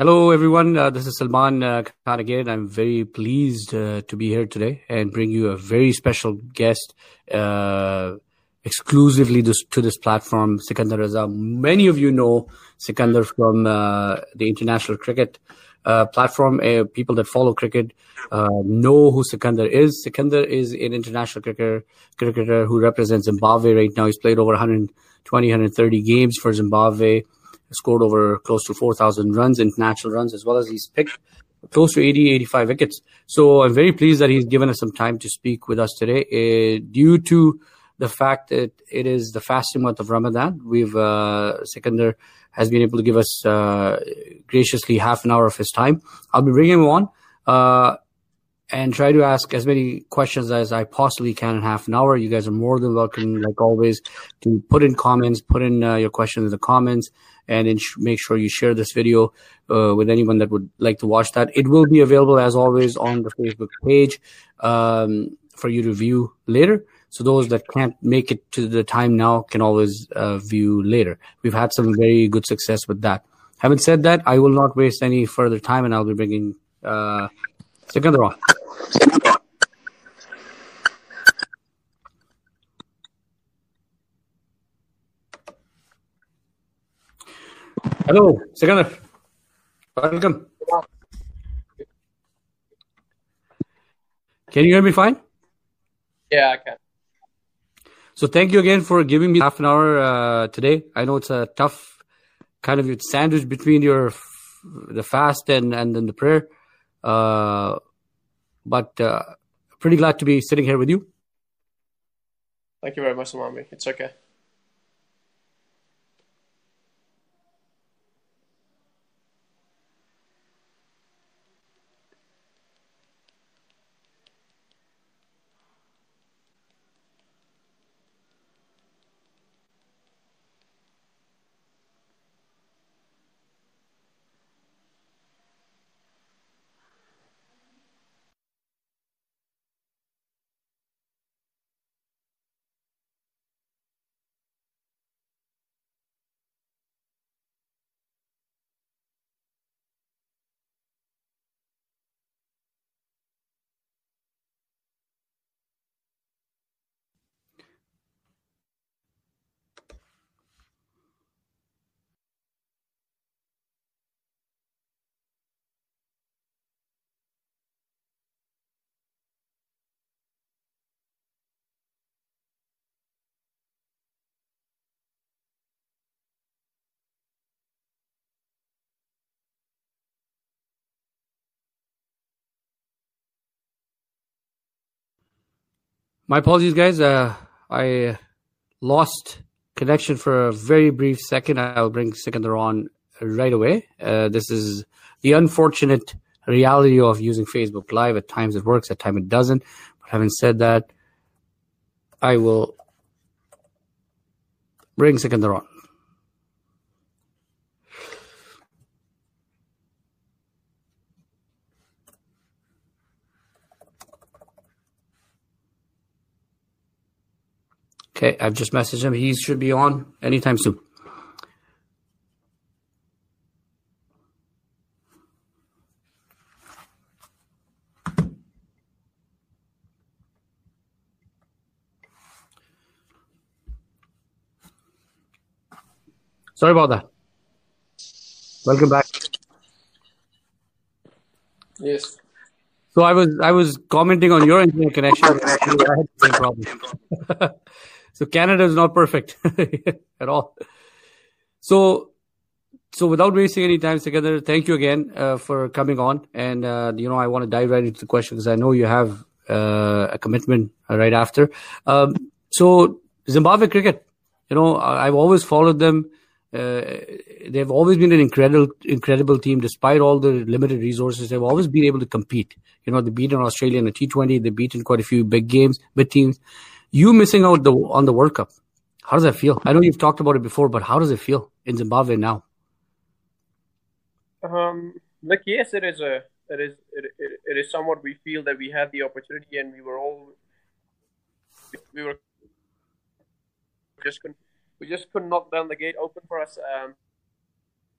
Hello, everyone. Uh, this is Salman uh, Khan again. I'm very pleased uh, to be here today and bring you a very special guest uh, exclusively this, to this platform, Sikandar Raza. Many of you know Sikandar from uh, the international cricket uh, platform. People that follow cricket know who Sikandar is. Sikandar is an international cricketer, cricketer who represents Zimbabwe right now. He's played over 120, 130 games for Zimbabwe, scored over close to 4,000 runs, international runs, as well as he's picked close to 80, 85 wickets. So I'm very pleased that he's given us some time to speak with us today. Uh, due to the fact that it is the fasting month of Ramadan, we've uh, has been able to give us uh, graciously half an hour of his time. I'll be bringing him on uh, and try to ask as many questions as I possibly can in half an hour. You guys are more than welcome, like always, to put in comments, put in uh, your questions in the comments, and ins- make sure you share this video uh, with anyone that would like to watch that. It will be available as always on the Facebook page um, for you to view later. So those that can't make it to the time now can always uh, view later. We've had some very good success with that. Having said that, I will not waste any further time, and I'll be bringing uh, Sikandar on. Hello, Sikandar. Welcome. Can you hear me fine? Yeah, I can. So thank you again for giving me half an hour uh, today. I know it's a tough kind of sandwich between your the fast and and then the prayer, uh, but uh, pretty glad to be sitting here with you. Thank you very much, Salami. It's okay. My apologies, guys. Uh, I lost connection for a very brief second. I'll bring Sikandar on right away. Uh, this is the unfortunate reality of using Facebook Live. At times it works, at times it doesn't. But having said that, I will bring Sikandar on. Okay, I've just messaged him. He should be on anytime soon. Sorry about that. Welcome back. Yes. So I was I was commenting on your internet connection. I had the same problem. so Canada is not perfect at all. So so without wasting any time together, thank you again uh, for coming on. And uh, you know, I want to dive right into the question because I know you have uh, a commitment right after. Um, so Zimbabwe cricket, you know, I- I've always followed them. Uh, they've always been an incredible, incredible team despite all the limited resources. They've always been able to compete. You know, they beat an Australia in a T20. They beat in quite a few big games, big teams. You missing out the on the World Cup. How does that feel? I know you've talked about it before, but how does it feel in Zimbabwe now? Um, look, yes, it is a, it is, it, it, it is somewhat we feel that we had the opportunity and we were all, we were just couldn't, we just couldn't knock down the gate open for us. Um,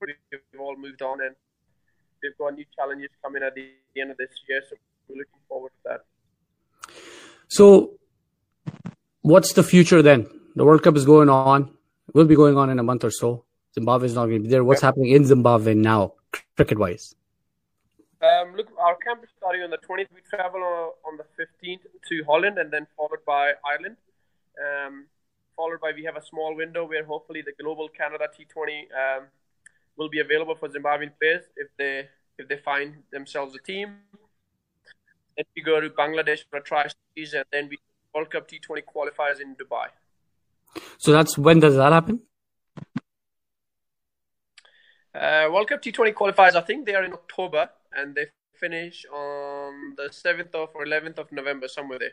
we've all moved on and we've got new challenges coming at the, the end of this year, so we're looking forward to that. So, what's the future then? The World Cup is going on. It will be going on in a month or so. Zimbabwe is not going to be there. What's happening in Zimbabwe now, cricket wise? Um, look, our camp is starting on the 20th. We travel on, the 15th to Holland and then followed by Ireland. Um, followed by we have a small window where hopefully the Global Canada T20 um, will be available for Zimbabwean players if they if they find themselves a team. Then we go to Bangladesh for a tri series, and then we World Cup T20 qualifiers in Dubai. So that's when does that happen? Uh, World Cup T20 qualifiers, I think they are in October, and they finish on the 7th of or 11th of November, somewhere there.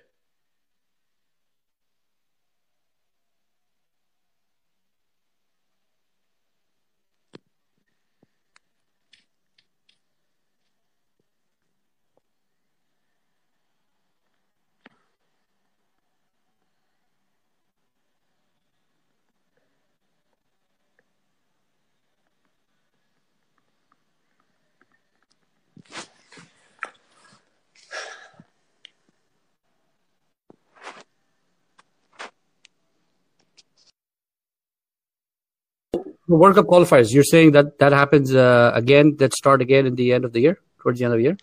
The World Cup qualifiers. You're saying that that happens uh, again. That start again in the end of the year, towards the end of the year.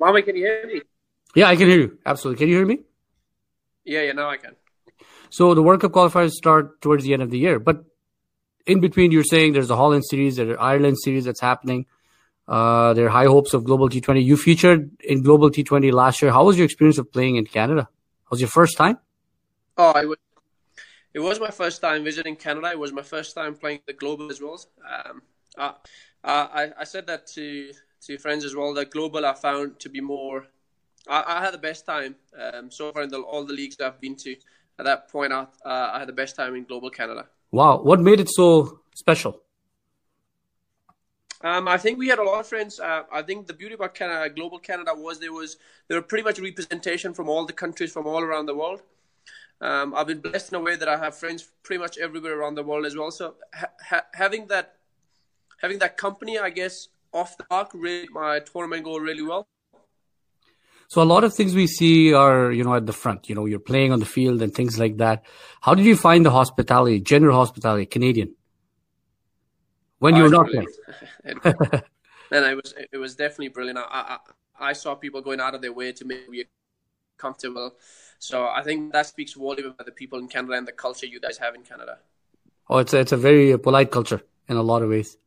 Mama, can you hear me? Yeah, I can hear you. Absolutely. Can you hear me? Yeah, yeah, now I can. So the World Cup qualifiers start towards the end of the year, but in between, you're saying there's a Holland series, there's an Ireland series that's happening. Uh, there are high hopes of Global T20. You featured in Global T20 last year. How was your experience of playing in Canada? Was your first time? Oh, I was. It was my first time visiting Canada. It was my first time playing the global as well. Um, uh, I, I said that to to friends as well. That global I found to be more. I, I had the best time um, so far in the, all the leagues that I've been to. At that point, I, uh, I had the best time in global Canada. Wow, what made it so special? Um, I think we had a lot of friends. Uh, I think the beauty about Canada, global Canada was there was there were pretty much representation from all the countries from all around the world. Um, I've been blessed in a way that I have friends pretty much everywhere around the world as well. So ha- having that having that company, I guess, off the park, really my tournament go really well. So a lot of things we see are, you know, at the front. You know, you're playing on the field and things like that. How did you find the hospitality, general hospitality, Canadian? When you were not playing. and it was it was definitely brilliant. I, I I saw people going out of their way to make me comfortable. So I think that speaks volume about the people in Canada and the culture you guys have in Canada. Oh, it's a, it's a very polite culture in a lot of ways.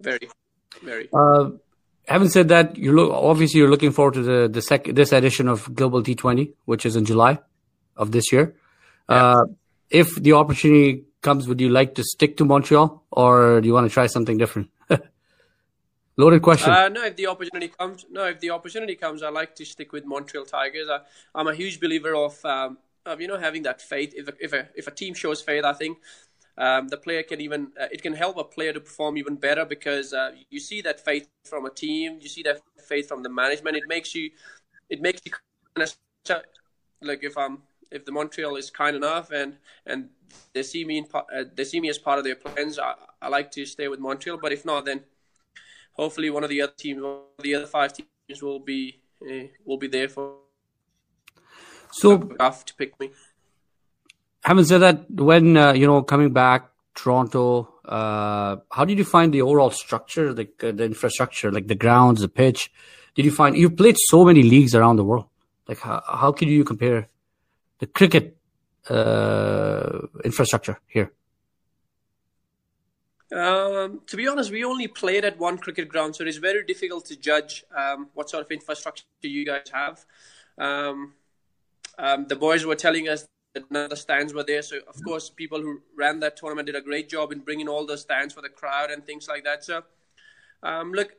Very, very. Uh, having said that, you look obviously you're looking forward to the the sec- this edition of Global T20, which is in July of this year. Yeah. Uh, if the opportunity comes, would you like to stick to Montreal, or do you want to try something different? Loaded question. Uh, no, if the opportunity comes, no, if the opportunity comes, I like to stick with Montreal Tigers. I, am a huge believer of, um, of you know having that faith. If a, if a if a team shows faith, I think um, the player can even uh, it can help a player to perform even better because uh, you see that faith from a team, you see that faith from the management. It makes you, it makes you kind of like if I'm if the Montreal is kind enough and and they see me in uh, they see me as part of their plans, I, I like to stay with Montreal. But if not, then hopefully one of the other teams, the other five teams, will be uh, will be there for. So to pick me. Having said that, when uh, you know coming back Toronto, uh, how did you find the overall structure, the the infrastructure, like the grounds, the pitch? Did you find you played so many leagues around the world? Like how how could you compare the cricket uh, infrastructure here? Um, to be honest, we only played at one cricket ground, so it's very difficult to judge um, what sort of infrastructure you guys have. Um, um the boys were telling us that none of the stands were there, so of course, people who ran that tournament did a great job in bringing all the stands for the crowd and things like that. So, um, look,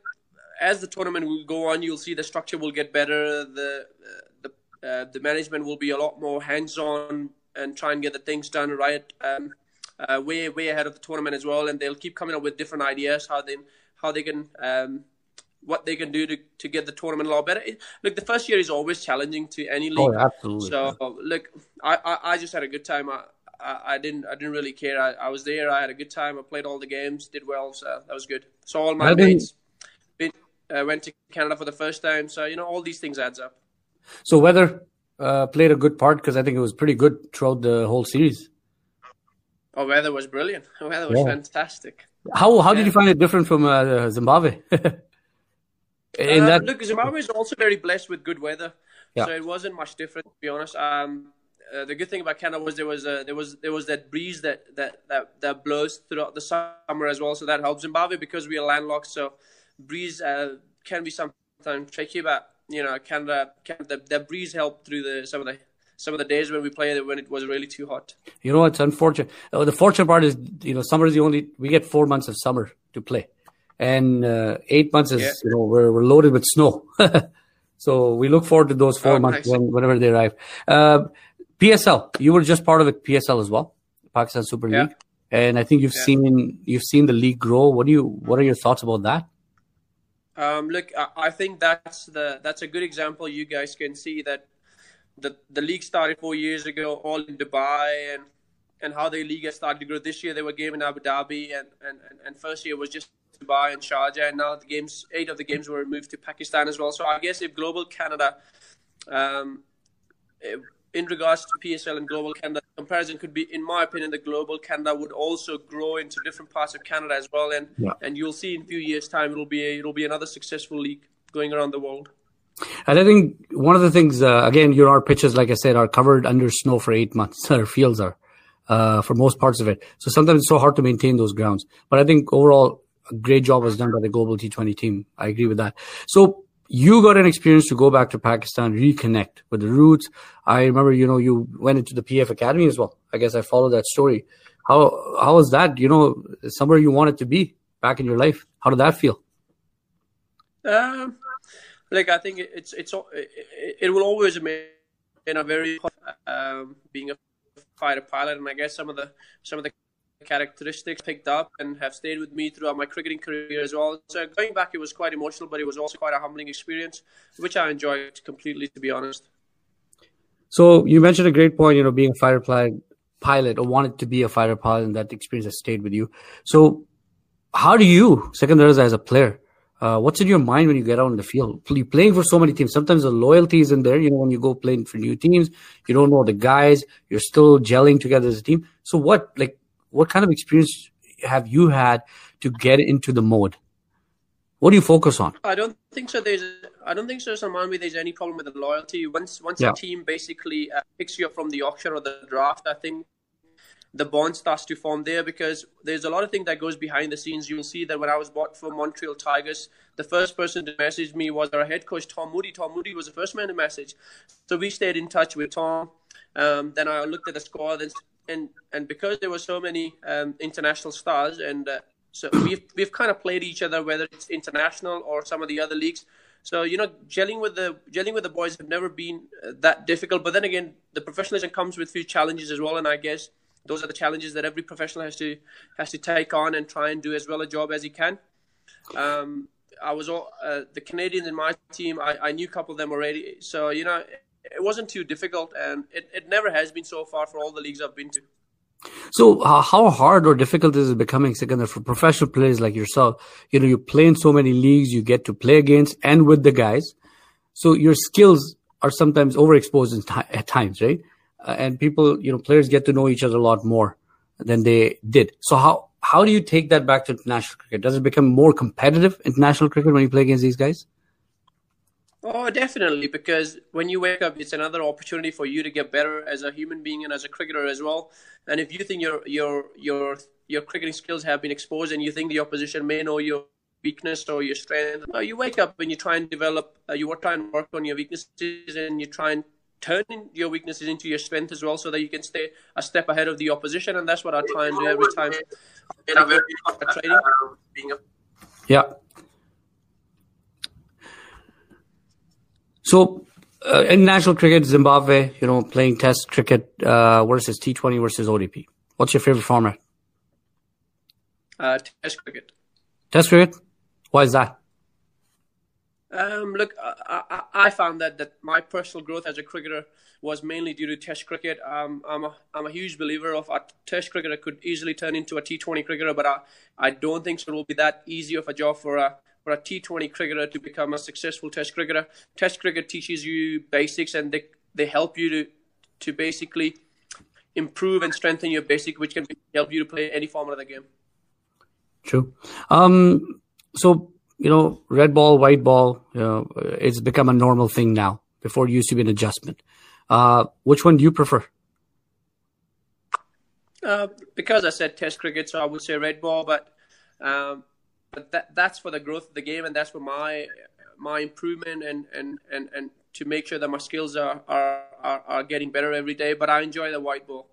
as the tournament will go on, you'll see the structure will get better. The uh, the uh, the management will be a lot more hands-on and try and get the things done right. Um, uh, way way ahead of the tournament as well, and they'll keep coming up with different ideas how they how they can um, what they can do to, to get the tournament a lot better. Look, the first year is always challenging to any league. Oh, absolutely. So look, I, I, I just had a good time. I, I, I, didn't I didn't really care. I, I, was there. I had a good time. I played all the games, did well, so that was good. So all my mates been, uh, went to Canada for the first time. So you know all these things adds up. So weather uh, played a good part because I think it was pretty good throughout the whole series. Oh, weather was brilliant. Weather was yeah. fantastic. How how yeah. did you find it different from uh, Zimbabwe? In uh, that... Look, Zimbabwe is also very blessed with good weather, yeah. so it wasn't much different to be honest. Um, uh, the good thing about Canada was there was a, there was there was that breeze that, that that that blows throughout the summer as well, so that helps Zimbabwe because we are landlocked. So breeze uh, can be sometimes tricky, but you know Canada, Canada the, the breeze helped through the some of the some of the days when we played when it was really too hot. You know, it's unfortunate. Oh, the fortunate part is, you know, summer is the only we get four months of summer to play, and uh, eight months is yeah. you know we're we're loaded with snow. so we look forward to those four oh, months nice. when, whenever they arrive. Uh, PSL, you were just part of the PSL as well, Pakistan Super yeah. League, and I think you've yeah. seen you've seen the league grow. What do you what are your thoughts about that? Um, look, I think that's the that's a good example. You guys can see that the the league started four years ago, all in Dubai, and and how the league has started to grow. This year they were game in Abu Dhabi, and and, and first year was just Dubai and Sharjah, and now the games, eight of the games were moved to Pakistan as well. So I guess if Global Canada, um, in regards to PSL and Global Canada, comparison could be, in my opinion, the Global Canada would also grow into different parts of Canada as well, and yeah. and you'll see in a few years' time it'll be a, it'll be another successful league going around the world. And I think one of the things, uh, again, your our pitches, like I said, are covered under snow for eight months. Our fields are, uh, for most parts of it. So sometimes it's so hard to maintain those grounds. But I think overall, a great job was done by the global T20 team. I agree with that. So you got an experience to go back to Pakistan, reconnect with the roots. I remember, you know, you went into the PAF Academy as well. I guess I followed that story. How how was that? You know, somewhere you wanted to be back in your life. How did that feel? Um, like I think it's it's it, it will always remain a very um, being a fighter pilot, and I guess some of the some of the characteristics picked up and have stayed with me throughout my cricketing career as well. So going back, it was quite emotional, but it was also quite a humbling experience, which I enjoyed completely, to be honest. So you mentioned a great point, you know, being a fighter pilot, pilot or wanted to be a fighter pilot, and that experience has stayed with you. So how do you, Sikandar as a player, uh, what's in your mind when you get out in the field? You're playing for so many teams. Sometimes the loyalty is in there. You know, when you go playing for new teams, you don't know the guys. You're still gelling together as a team. So what, like, what kind of experience have you had to get into the mode? What do you focus on? I don't think so. There's, I don't think so. Salman, there's any problem with the loyalty. Once, once yeah. a team basically uh, picks you up from the auction or the draft, I think the bond starts to form there because there's a lot of things that goes behind the scenes. You'll see that when I was bought for Montreal Tigers, the first person to message me was our head coach Tom Moody. Tom Moody was the first man to message, so we stayed in touch with Tom. Um, then I looked at the squad, and and, and because there were so many um, international stars, and uh, so we've we've kind of played each other, whether it's international or some of the other leagues. So you know, gelling with the gelling with the boys have never been uh, that difficult. But then again, the professionalism comes with few challenges as well, and I guess those are the challenges that every professional has to has to take on and try and do as well a job as he can. Um, I was all uh, the Canadians in my team. I, I knew a couple of them already, so you know it wasn't too difficult, and it, it never has been so far for all the leagues I've been to. So, uh, how hard or difficult is it becoming second for professional players like yourself? You know, you play in so many leagues, you get to play against and with the guys. So your skills are sometimes overexposed at times, right? Uh, and people, you know, players get to know each other a lot more than they did. So how how do you take that back to international cricket? Does it become more competitive international cricket when you play against these guys? Oh, definitely, because when you wake up, it's another opportunity for you to get better as a human being and as a cricketer as well. And if you think your your your your cricketing skills have been exposed, and you think the opposition may know your weakness or your strength, you wake up and you try and develop. Uh, you try and work on your weaknesses, and you try and turning your weaknesses into your strength as well so that you can stay a step ahead of the opposition and that's what I try and do every time. Training? Yeah. So uh, in national cricket Zimbabwe you know playing test cricket uh, versus T20 versus ODI what's your favorite format? Uh, test cricket. Test cricket? Why is that Um, look, I, I, I, found that, that my personal growth as a cricketer was mainly due to Test cricket. Um, I'm a I'm a huge believer of a Test cricketer could easily turn into a T20 cricketer, but I, I don't think so it will be that easy of a job for a for a T20 cricketer to become a successful Test cricketer. Test cricket teaches you basics and they they help you to to basically improve and strengthen your basic, which can help you to play any format of the game. True. Um, so you know, red ball, white ball, you know, it's become a normal thing now. Before it used to be an adjustment. Uh, which one do you prefer? Uh, because I said Test cricket, so I would say red ball, but um, but that that's for the growth of the game, and that's for my my improvement and and and, and to make sure that my skills are, are, are, are getting better every day. But I enjoy the white ball.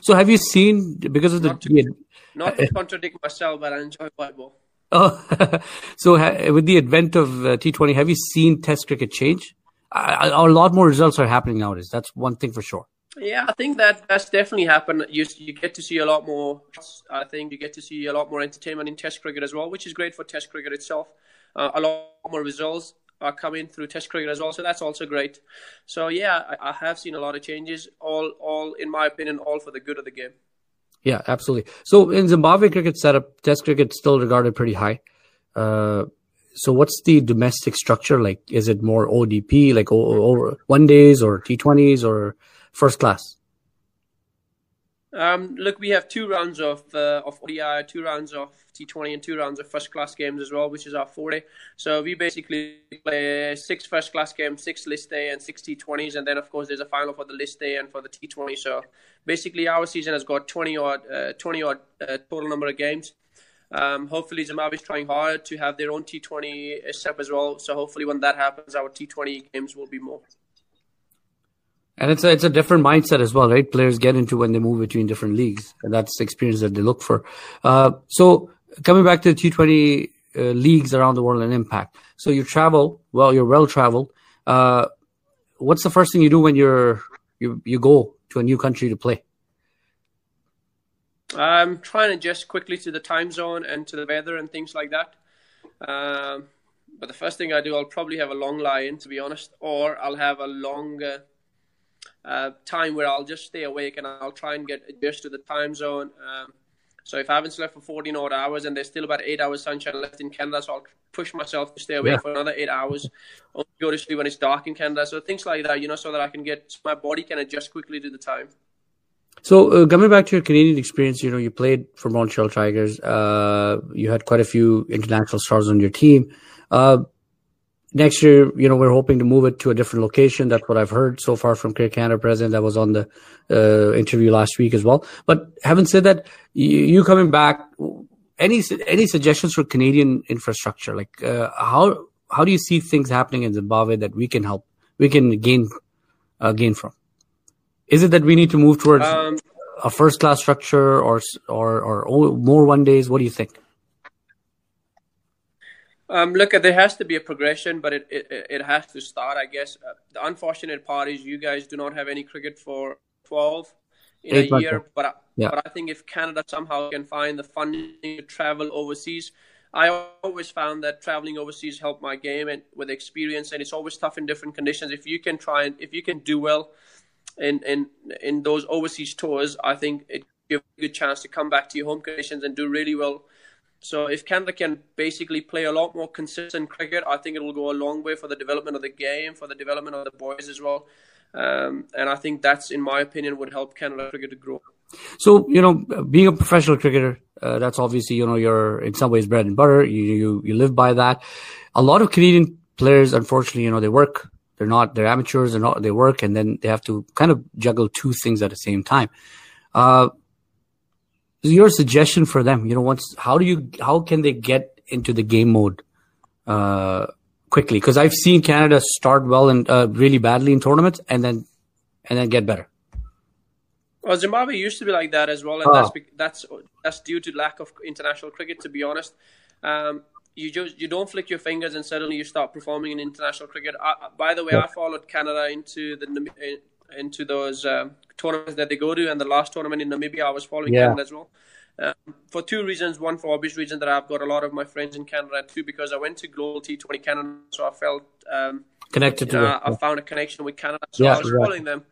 So have you seen because of the not to, not to contradict myself, but I enjoy white ball. Oh, so ha- with the advent of uh, T20, have you seen Test cricket change? A lot more results are happening nowadays. That's one thing for sure. Yeah, I think that that's definitely happened. You you get to see a lot more. I think you get to see a lot more entertainment in Test cricket as well, which is great for Test cricket itself. Uh, a lot more results are coming through Test cricket as well, so that's also great. So yeah, I, I have seen a lot of changes. All all in my opinion, all for the good of the game. Yeah, absolutely. So in Zimbabwe cricket setup, Test cricket still regarded pretty high. Uh, so what's the domestic structure like? Is it more ODI, like over one days or T20s or first class? Um, look, we have two rounds of uh, of ODI, two rounds of T20, and two rounds of first class games as well, which is our 40. So we basically play six first class games, six list A, and six T20s, and then of course there's a final for the list A and for the T20. So basically, our season has got 20 odd, uh, 20 odd uh, total number of games. Um, hopefully, Zimbabwe is trying hard to have their own T20 step as well. So hopefully, when that happens, our T20 games will be more. And it's a, it's a different mindset as well, right? Players get into when they move between different leagues, and that's the experience that they look for. Uh, so coming back to the T20 uh, leagues around the world and impact. So you travel, well, you're well traveled. Uh, what's the first thing you do when you're you you go to a new country to play? I'm trying to adjust quickly to the time zone and to the weather and things like that. Um, but the first thing I do, I'll probably have a long lie in, to be honest, or I'll have a long uh, time where I'll just stay awake and I'll try and get adjusted to the time zone. Um, so if I haven't slept for 14 odd hours and there's still about eight hours sunshine left in Canada, so I'll push myself to stay awake yeah. for another eight hours. Only go to sleep when it's dark in Canada. So things like that, you know, so that I can get my body can adjust quickly to the time. So uh, coming back to your Canadian experience, you know, you played for Montreal Tigers. Uh, you had quite a few international stars on your team. Uh, next year, you know, we're hoping to move it to a different location. That's what I've heard so far from Cricket Canada president that was on the uh, interview last week as well. But having said that, you, you, coming back, any any suggestions for Canadian infrastructure? Like uh, how how do you see things happening in Zimbabwe that we can help, we can gain uh, gain from? Is it that we need to move towards um, a first class structure or or or more one days? What do you think? Um, look, there has to be a progression, but it, it, it has to start, I guess. Uh, the unfortunate part is you guys do not have any cricket for 12 in Eight a year. But I, yeah. but I think if Canada somehow can find the funding to travel overseas, I always found that traveling overseas helped my game and with experience, and it's always tough in different conditions. If you can try and if you can do well in in in those overseas tours, I think it gives you a good chance to come back to your home conditions and do really well so if Canada can basically play a lot more consistent cricket, I think it will go a long way for the development of the game, for the development of the boys as well. Um, and I think that's, in my opinion, would help Canada cricket to grow. So you know, being a professional cricketer, uh, that's obviously you know you're in some ways bread and butter. You, you you live by that. A lot of Canadian players, unfortunately, you know, they work. They're not. They're amateurs. They're not. They work, and then they have to kind of juggle two things at the same time. Uh, your suggestion for them you know once how do you how can they get into the game mode uh, quickly because i've seen canada start well and uh, really badly in tournaments and then and then get better well zimbabwe used to be like that as well and oh. that's that's that's due to lack of international cricket to be honest um, you just you don't flick your fingers and suddenly you start performing in international cricket. I, by the way, yeah. I followed Canada into the into those um, tournaments that they go to, and the last tournament in Namibia, I was following yeah. Canada as well. Um, for two reasons. One, for obvious reason that I've got a lot of my friends in Canada. Two, because I went to Global T20 Canada, so I felt um, connected to know, it. I found a connection with Canada, so Yeah, I was right. following them.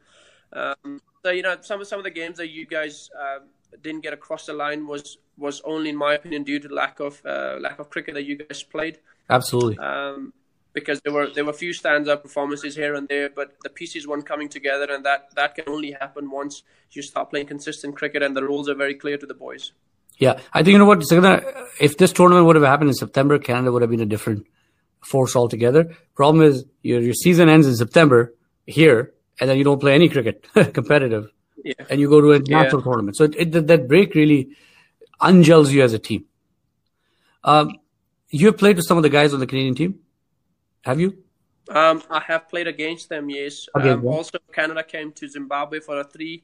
Um, so you know, some of some of the games that you guys uh, didn't get across the line was was only, in my opinion, due to lack of uh, lack of cricket that you guys played. Absolutely. Um, because there were there were a few standout performances here and there, but the pieces weren't coming together, and that that can only happen once you start playing consistent cricket, and the rules are very clear to the boys. Yeah, I think you know what. If this tournament would have happened in September, Canada would have been a different force altogether. Problem is, your your season ends in September here, and then you don't play any cricket competitive, Yeah. and you go to a national tournament. So it, it, that- that break really ungels you as a team. Um, you have played with some of the guys on the Canadian team, have you? Um, I have played against them, yes. Against Um, also, Canada came to Zimbabwe for a three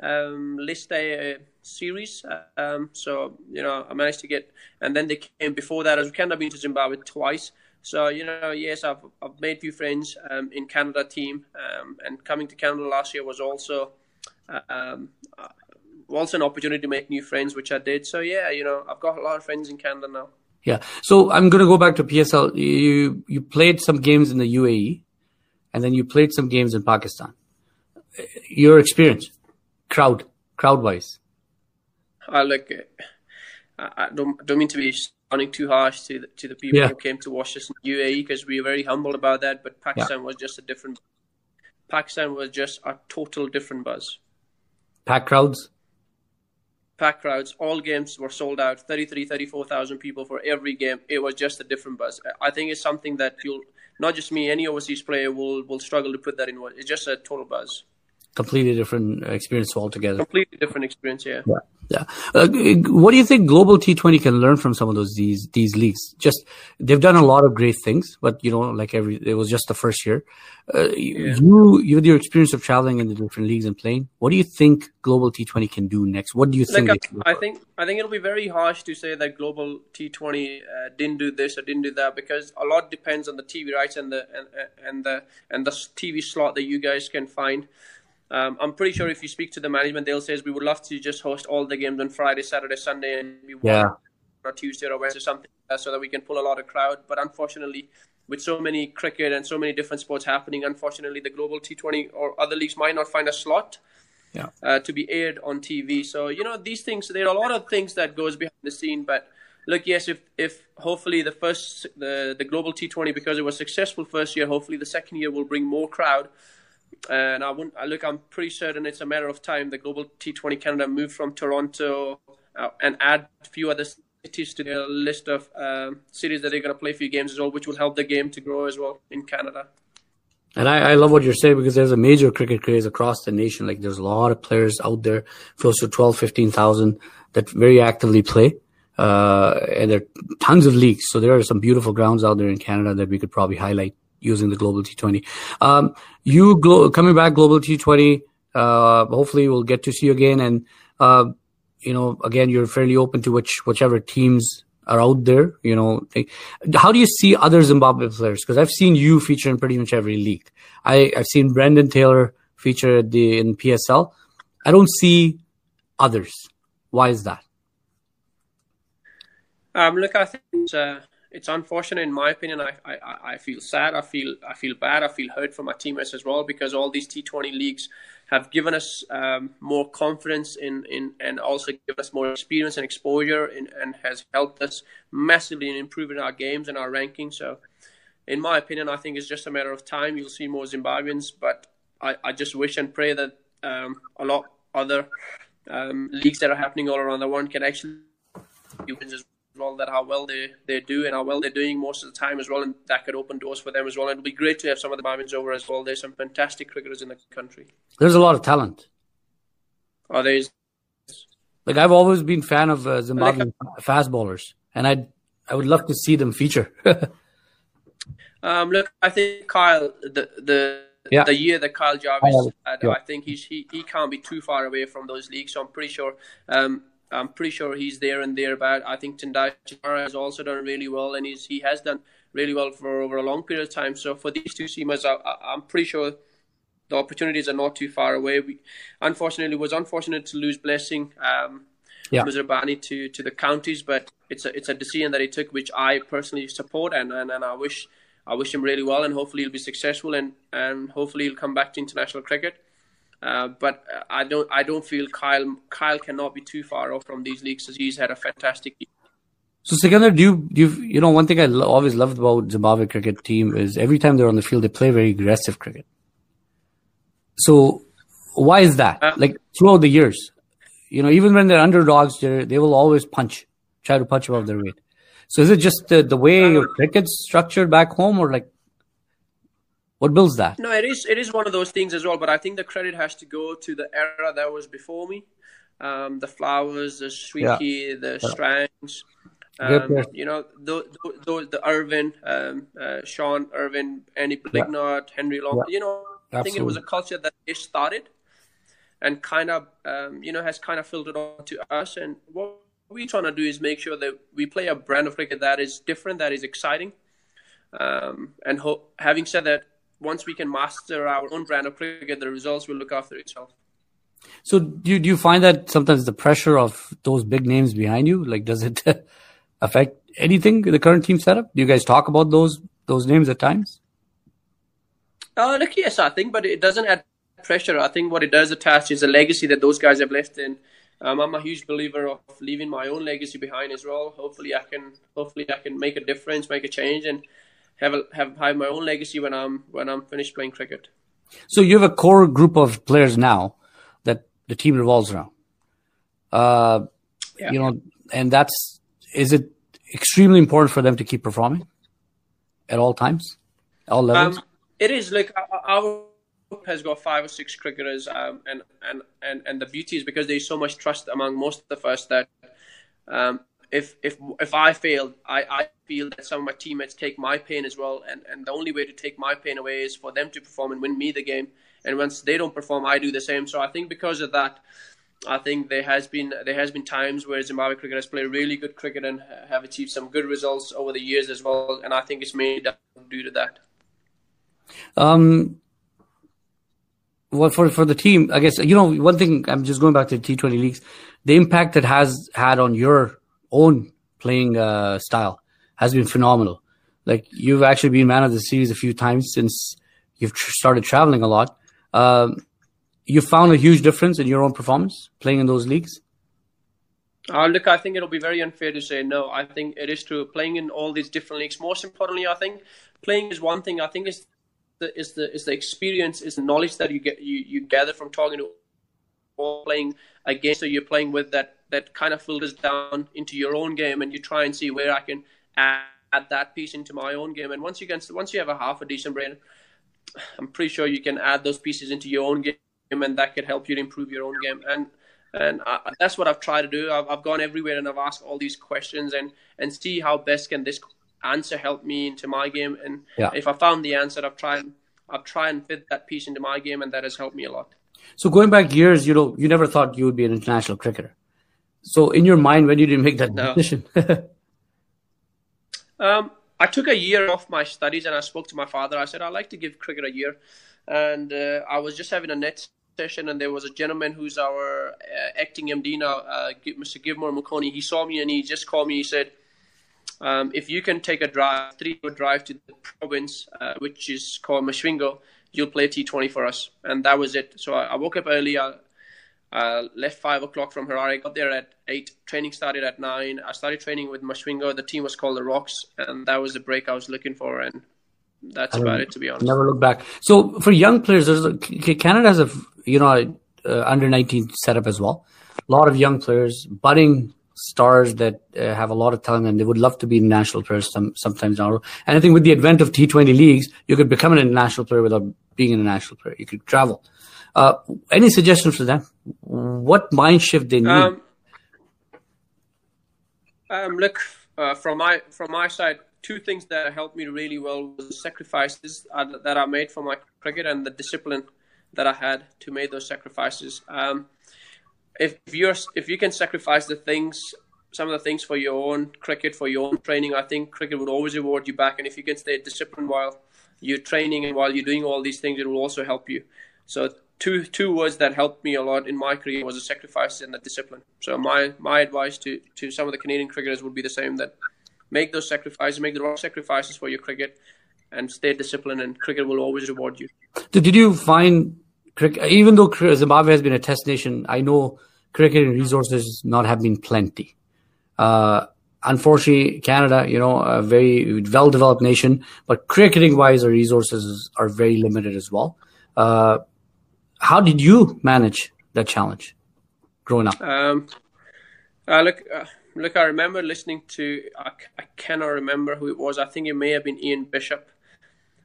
um, list A uh, series. Um, so, you know, I managed to get, and then they came before that as. Canada been to Zimbabwe twice. So, you know, yes, I've, I've made a few friends um, in Canada team. Um, and coming to Canada last year was also. Um, uh, also an opportunity to make new friends, which I did. So yeah, you know, I've got a lot of friends in Canada now. Yeah. So I'm going to go back to PSL. You you played some games in the UAE, and then you played some games in Pakistan. Your experience, crowd, crowd wise. I like. uh, I, I don't don't mean to be sounding too harsh to the, to the people Yeah. who came to watch us in UAE because we are very humble about that. But Pakistan was just a different. Pakistan was just a total different buzz. Pack crowds. Packed crowds, all games were sold out. 33, 34,000 people for every game. It was just a different buzz. I think it's something that you'll not just me, any overseas player will will struggle to put that in. words. It's just a total buzz. Completely different experience altogether. Completely different experience. Yeah. Yeah. Yeah. Uh, what do you think global T20 can learn from some of those these these leagues? Just they've done a lot of great things, but you know, like every it was just the first year. Uh, You you with your experience of traveling in the different leagues and playing, what do you think global T20 can do next? What do you think? Like? I, I think I think it'll be very harsh to say that global T20 uh, didn't do this or didn't do that because a lot depends on the TV rights and the and, and the and the TV slot that you guys can find. Um, I'm pretty sure if you speak to the management, they'll say we would love to just host all the games on Friday, Saturday, Sunday, and we Yeah. or Tuesday or Wednesday, something uh, so that we can pull a lot of crowd. But unfortunately, with so many cricket and so many different sports happening, unfortunately, the global T20 or other leagues might not find a slot Yeah. uh, to be aired on TV. So you know these things. There are a lot of things that goes behind the scene, but. Look, yes. If if hopefully the first the the global T20 because it was successful first year, hopefully the second year will bring more crowd. And I. I look, I'm pretty certain it's a matter of time. The global T20 Canada move from Toronto uh, and add a few other cities to their list of um, cities that they're going to play a few games as well, which will help the game to grow as well in Canada. And I, I love what you're saying because there's a major cricket craze across the nation. Like there's a lot of players out there, close to 12, 15,000 that very actively play. Uh, and there are tons of leagues. So there are some beautiful grounds out there in Canada that we could probably highlight using the global T20. Um, you glo- coming back global T20, uh, hopefully we'll get to see you again. And, uh, you know, again, you're fairly open to which, whichever teams are out there, you know, how do you see other Zimbabwe players? Cause I've seen you feature in pretty much every league. I, I've seen Brendan Taylor feature at the, in PSL. I don't see others. Why is that? Um, look, I think uh, it's unfortunate in my opinion. I, I, I feel sad. I feel I feel bad. I feel hurt for my teammates as well because all these T20 leagues have given us um, more confidence in, in and also given us more experience and exposure in, and has helped us massively in improving our games and our ranking. So, in my opinion, I think it's just a matter of time. You'll see more Zimbabweans, but I, I just wish and pray that um, a lot other um, leagues that are happening all around the world can actually as well that how well they, they do and how well they're doing most of the time as well and that could open doors for them as well and it'll be great to have some of the Zimbabweans over as well there's some fantastic cricketers in the country There's a lot of talent. oh there's Like I've always been fan of uh, Zimbabwean fast bowlers, and I I would love to see them feature. um look I think Kyle the the Yeah. the year that Kyle Jarvis had, yeah. I think he's he, he can't be too far away from those leagues so I'm pretty sure um I'm pretty sure he's there and thereabout. I think Tendai Chatara has also done really well, and he's he has done really well for over a long period of time. So for these two seamers, I, I, I'm pretty sure the opportunities are not too far away. We, unfortunately, it was unfortunate to lose Blessing. Um, yeah. Muzarabani to to the counties, but it's a it's a decision that he took, which I personally support, and and, and I wish I wish him really well, and hopefully he'll be successful, and and hopefully he'll come back to international cricket. Uh, but I don't I don't feel Kyle Kyle cannot be too far off from these leagues, as he's had a fantastic year. So Sikandar, do you, do you, you know, one thing I lo- always loved about Zimbabwe cricket team is every time they're on the field, they play very aggressive cricket. So why is that? Uh, like throughout the years, you know, even when they're underdogs, they they will always punch, try to punch above their weight. So is it just the, the way your cricket's structured back home or like what builds that? No, it is it is one of those things as well, but I think the credit has to go to the era that was before me. Um, the Flowers, the Sweetie, yeah. the Strangs, um, you know, the, the, the Ervine, um, uh, Sean Ervine, Andy Blignaut, yeah. Henry Olonga. Yeah. You know, Absolutely. I think it was a culture that they started and kind of, um, you know, has kind of filtered on to us. And what we're trying to do is make sure that we play a brand of cricket that is different, that is exciting. Um, and ho- having said that, once we can master our own brand of cricket, the results will look after itself. So do you, do you find that sometimes the pressure of those big names behind you, like, does it affect anything in the current team setup? Do you guys talk about those those names at times? Uh, look, yes, I think, but it doesn't add pressure. I think what it does attach is a legacy that those guys have left, and um, I'm a huge believer of leaving my own legacy behind as well. Hopefully, I can hopefully I can make a difference, make a change, and have a, have have my own legacy when I'm when I'm finished playing cricket. So you have a core group of players now that the team revolves around. Uh, yeah. You know, and that's is it extremely important for them to keep performing at all times, all levels? Um, it is like our group has got five or six cricketers, um, and, and and and the beauty is because there's so much trust among most of us that um, if if if I fail, I, I feel that some of my teammates take my pain as well, and and the only way to take my pain away is for them to perform and win me the game. And once they don't perform, I do the same. So I think because of that, I think there has been there has been times where Zimbabwe cricket has played really good cricket and have achieved some good results over the years as well, and I think it's mainly due to that. Um, well, for for the team, I guess you know one thing. I'm just going back to the T20 leagues. The impact it has had on your own playing uh, style has been phenomenal. Like you've actually been man of the series a few times since you've tr- started traveling a lot. Um, you found a huge difference in your own performance playing in those leagues? Uh, look, I think it'll be very unfair to say no. I think it is true. Playing in all these different leagues. Most importantly, I think playing is one thing. I think is the is the is the experience, is the knowledge that you get you, you gather from talking to or playing against so you're playing with that that kind of filters down into your own game, and you try and see where I can add, add that piece into my own game. And once you can once you have a half a decent brain, I'm pretty sure you can add those pieces into your own game and that could help you to improve your own game. And and I, that's what I've tried to do. I've, I've gone everywhere and I've asked all these questions and and see how best can this answer help me into my game. And yeah. if I found the answer, I've tried I've tried and fit that piece into my game, and that has helped me a lot. So going back years, you know, you never thought you would be an international cricketer. So in your mind, when you didn't make that no. decision? um, I took a year off my studies and I spoke to my father. I said I'd like to give cricket a year, and uh, I was just having a net session, and there was a gentleman who's our uh, acting MD now, uh, Mr. Givemore Makoni. He saw me and he just called me. He said, um, "If you can take a drive, three-hour drive to the province, uh, which is called Masvingo, you'll play T20 for us." And that was it. So I, I woke up early. I, uh, left five o'clock from Harare. Got there at eight. Training started at nine. I started training with Masvingo. The team was called the Rocks, and that was the break I was looking for. And that's about it, to be honest. Never look back. So for young players, there's a, Canada has a you know uh, under 19 setup as well. A lot of young players, budding stars that uh, have a lot of talent and they would love to be national players some, sometimes now. And I think with the advent of T20 leagues, you could become an international player without being an international player. You could travel. Uh, any suggestions for them? What mind shift they need? Um, um, look, uh, from my from my side, two things that helped me really well was sacrifices that I made for my cricket and the discipline that I had to make those sacrifices. Um, if you're if you can sacrifice the things, some of the things for your own cricket, for your own training, I think cricket would always reward you back. And if you can stay disciplined while you're training and while you're doing all these things, it will also help you. So two two words that helped me a lot in my career was the sacrifice and the discipline. So my my advice to to some of the Canadian cricketers would be the same that make those sacrifices, make the right sacrifices for your cricket, and stay disciplined, and cricket will always reward you. Did you find cricket, even though Zimbabwe has been a test nation, I know cricket resources not have been plenty. Uh, unfortunately, Canada, you know, a very well developed nation, but cricketing wise, our resources are very limited as well. Uh, how did you manage that challenge growing up? Um, uh, look, uh, look, I remember listening to, I, I cannot remember who it was. I think it may have been Ian Bishop.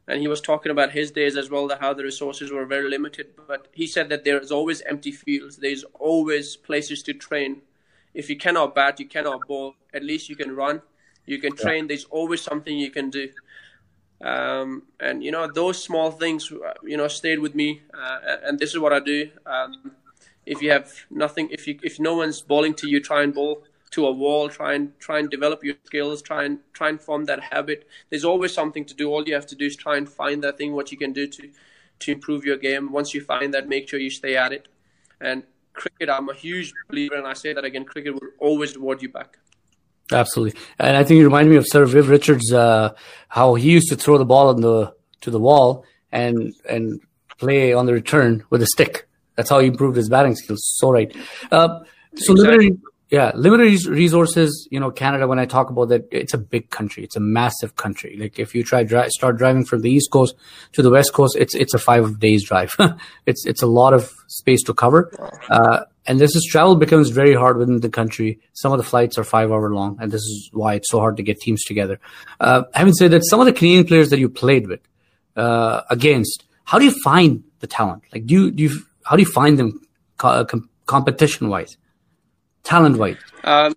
And he was talking about his days as well, that how the resources were very limited. But he said that there is always empty fields. There's always places to train. If you cannot bat, you cannot bowl. At least you can run. You can train. Yeah. There's always something you can do. Um, and you know those small things, you know, stayed with me. Uh, and this is what I do. Um, if you have nothing, if you if no one's bowling to you, try and bowl to a wall try and try and develop your skills try and try and form that habit there's always something to do all you have to do is try and find that thing what you can do to to improve your game once you find that make sure you stay at it and cricket i'm a huge believer and i say that again cricket will always reward you back absolutely. And i think you remind me of sir viv richards uh, how he used to throw the ball on the to the wall and and play on the return with a stick. That's how he improved his batting skills. So right. Uh, so exactly. yeah limited resources you know canada when i talk about that it's a big country. It's a massive country. Like if you try dri- start driving from the east coast to the west coast it's it's a five days drive. It's it's a lot of space to cover. Uh, and this is travel becomes very hard within the country. Some of the flights are five hour long and this is why it's so hard to get teams together. Uh, having said that some of the canadian players that you played with uh, against how do you find the talent? Like do you, do you how do you find them co- com- competition wise talent wise? Um,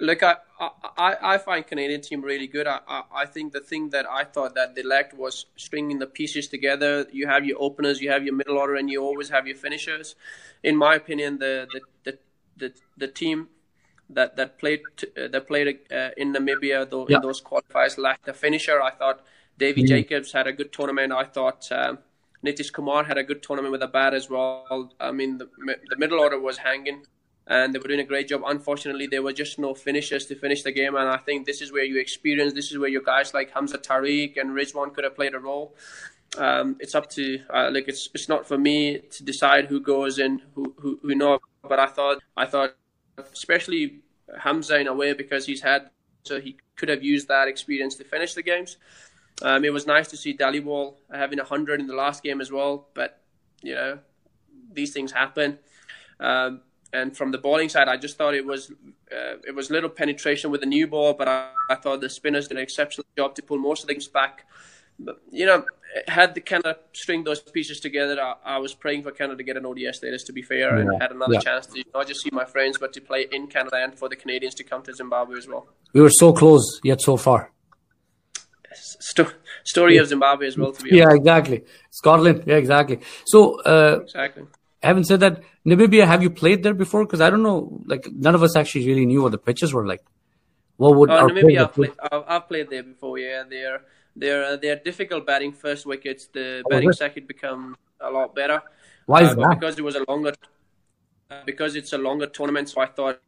look, I, I, I find Canadian team really good. I, I, I think the thing that I thought that they lacked was stringing the pieces together. You have your openers, you have your middle order, and you always have your finishers. In my opinion, the the the the, the team that that played uh, that played uh, in Namibia though yeah. in those qualifiers lacked a finisher. I thought Davy mm. Jacobs had a good tournament. I thought. Um, Nitish Kumar had a good tournament with a bat as well. I mean, the, the middle order was hanging and they were doing a great job. Unfortunately, there were just no finishers to finish the game, and I think this is where you experience. This is where your guys like Hamza Tariq and Rizwan could have played a role. Um, it's up to uh, like it's it's not for me to decide who goes and who who, who not. But I thought I thought especially Hamza in a way because he's had so he could have used that experience to finish the games. Um, it was nice to see Dhaliwal having hundred in the last game as well, but you know these things happen. Um, and from the bowling side, I just thought it was uh, it was little penetration with the new ball, but I, I, thought the spinners did an exceptional job to pull most of things back. But, you know, had the Canada string those pieces together, I, I, was praying for Canada to get an ODI status. To be fair, yeah. and had another yeah. chance to not just see my friends, but to play in Canada and for the Canadians to come to Zimbabwe as well. We were so close, yet so far. Sto- story yeah. of Zimbabwe as well. To be yeah, honest. exactly. Scotland, yeah, exactly. So, uh, exactly having said that, Namibia, have you played there before? Because I don't know, like none of us actually really knew what the pitches were like. What would uh, Namibia? I've played, I've played, there before. Yeah, they're they're uh, they're difficult batting first wickets. The oh, batting second become a lot better. Why is uh, that? Because it was a longer, uh, because it's a longer tournament. So I thought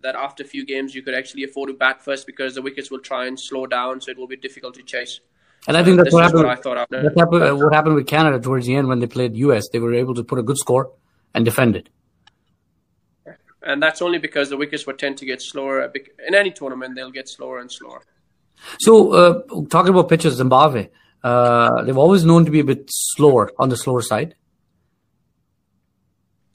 that after a few games you could actually afford to bat first because the wickets will try and slow down, so it will be difficult to chase. And I think that's what happened. What I. That's happened, what happened with Canada towards the end when they played US. They were able to put a good score and defend it. And that's only because the wickets would tend to get slower. In any tournament, they'll get slower and slower. So, uh, talking about pitches, Zimbabwe, uh, they've always known to be a bit slower on the slower side.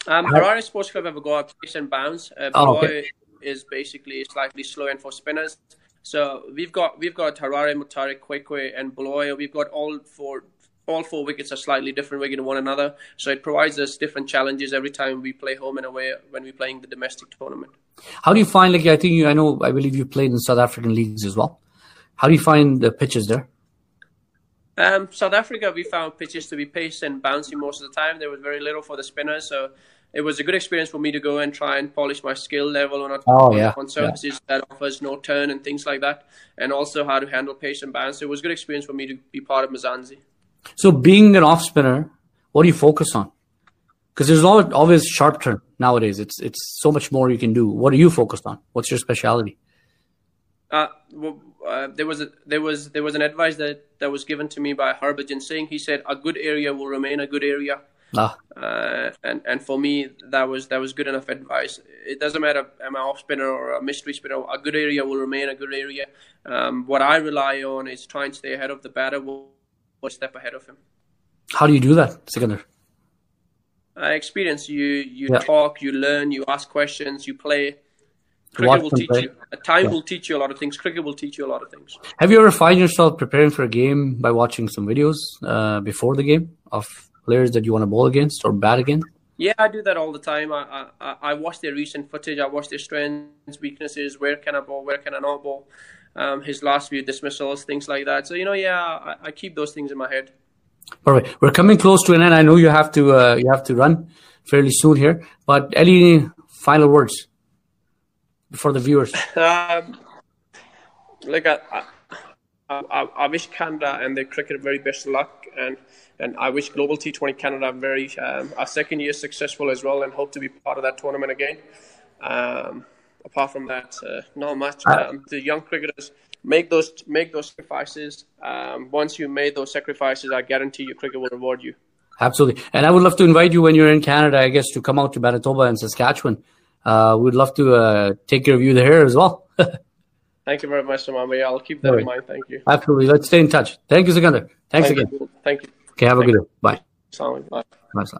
Um, Harare Sports Club have a go up pace and bounce. Uh, oh, okay. is basically slightly slower and for spinners. So we've got we've got Harare, Mutare, Kwekwe, and Bulawayo. We've got all four all four wickets are slightly different wicket to one another. So it provides us different challenges every time we play home and away when we're playing the domestic tournament. How do you find like I think you I know I believe you played in South African leagues as well. How do you find the pitches there? Um, South Africa, we found pitches to be paced and bouncy most of the time. There was very little for the spinners, so it was a good experience for me to go and try and polish my skill level on, oh, yeah. on surfaces yeah. that offers no turn and things like that, and also how to handle pace and bounce. It was a good experience for me to be part of Mzansi. So, being an off spinner, what do you focus on? Because there's always sharp turn nowadays. It's it's so much more you can do. What are you focused on? What's your specialty? Uh, well, uh, there was a, there was there was an advice that, that was given to me by Harbhajan Singh. He said a good area will remain a good area. Ah. Uh, and and for me that was that was good enough advice. It doesn't matter am I off spinner or a mystery spinner. A good area will remain a good area. Um, what I rely on is trying to stay ahead of the batter, one step ahead of him. How do you do that, Sikandar? Uh, experience. You you yeah. talk, you learn, you ask questions, you play. Cricket will teach you. A Time yeah. will teach you a lot of things. Cricket will teach you a lot of things. Have you ever find yourself preparing for a game by watching some videos uh, before the game of players that you want to bowl against or bat against? Yeah, I do that all the time. I, I, I watch their recent footage. I watch their strengths, weaknesses. Where can I bowl? Where can I not bowl? Um, his last few dismissals, things like that. So you know, yeah, I, I keep those things in my head. Perfect. We're coming close to an end. I know you have to uh, you have to run fairly soon here, but any final words for the viewers? Um, like I, I, I, wish Canada and their cricket very best luck, and and I wish Global T20 Canada very um, a second year successful as well, and hope to be part of that tournament again. Um, apart from that, uh, not much. Um, the young cricketers make those make those sacrifices. Um, once you made those sacrifices, I guarantee you, cricket will reward you. Absolutely, and I would love to invite you when you're in Canada. I guess to come out to Manitoba and Saskatchewan. Uh, we'd love to uh, take care of you there as well. Thank you very much, Samami. I'll keep that right. in mind. Thank you. Absolutely. Let's stay in touch. Thank you, Sikandar. Thanks Thank again. You. Thank you. Okay, have Thank a good day. Bye. Bye. Bye.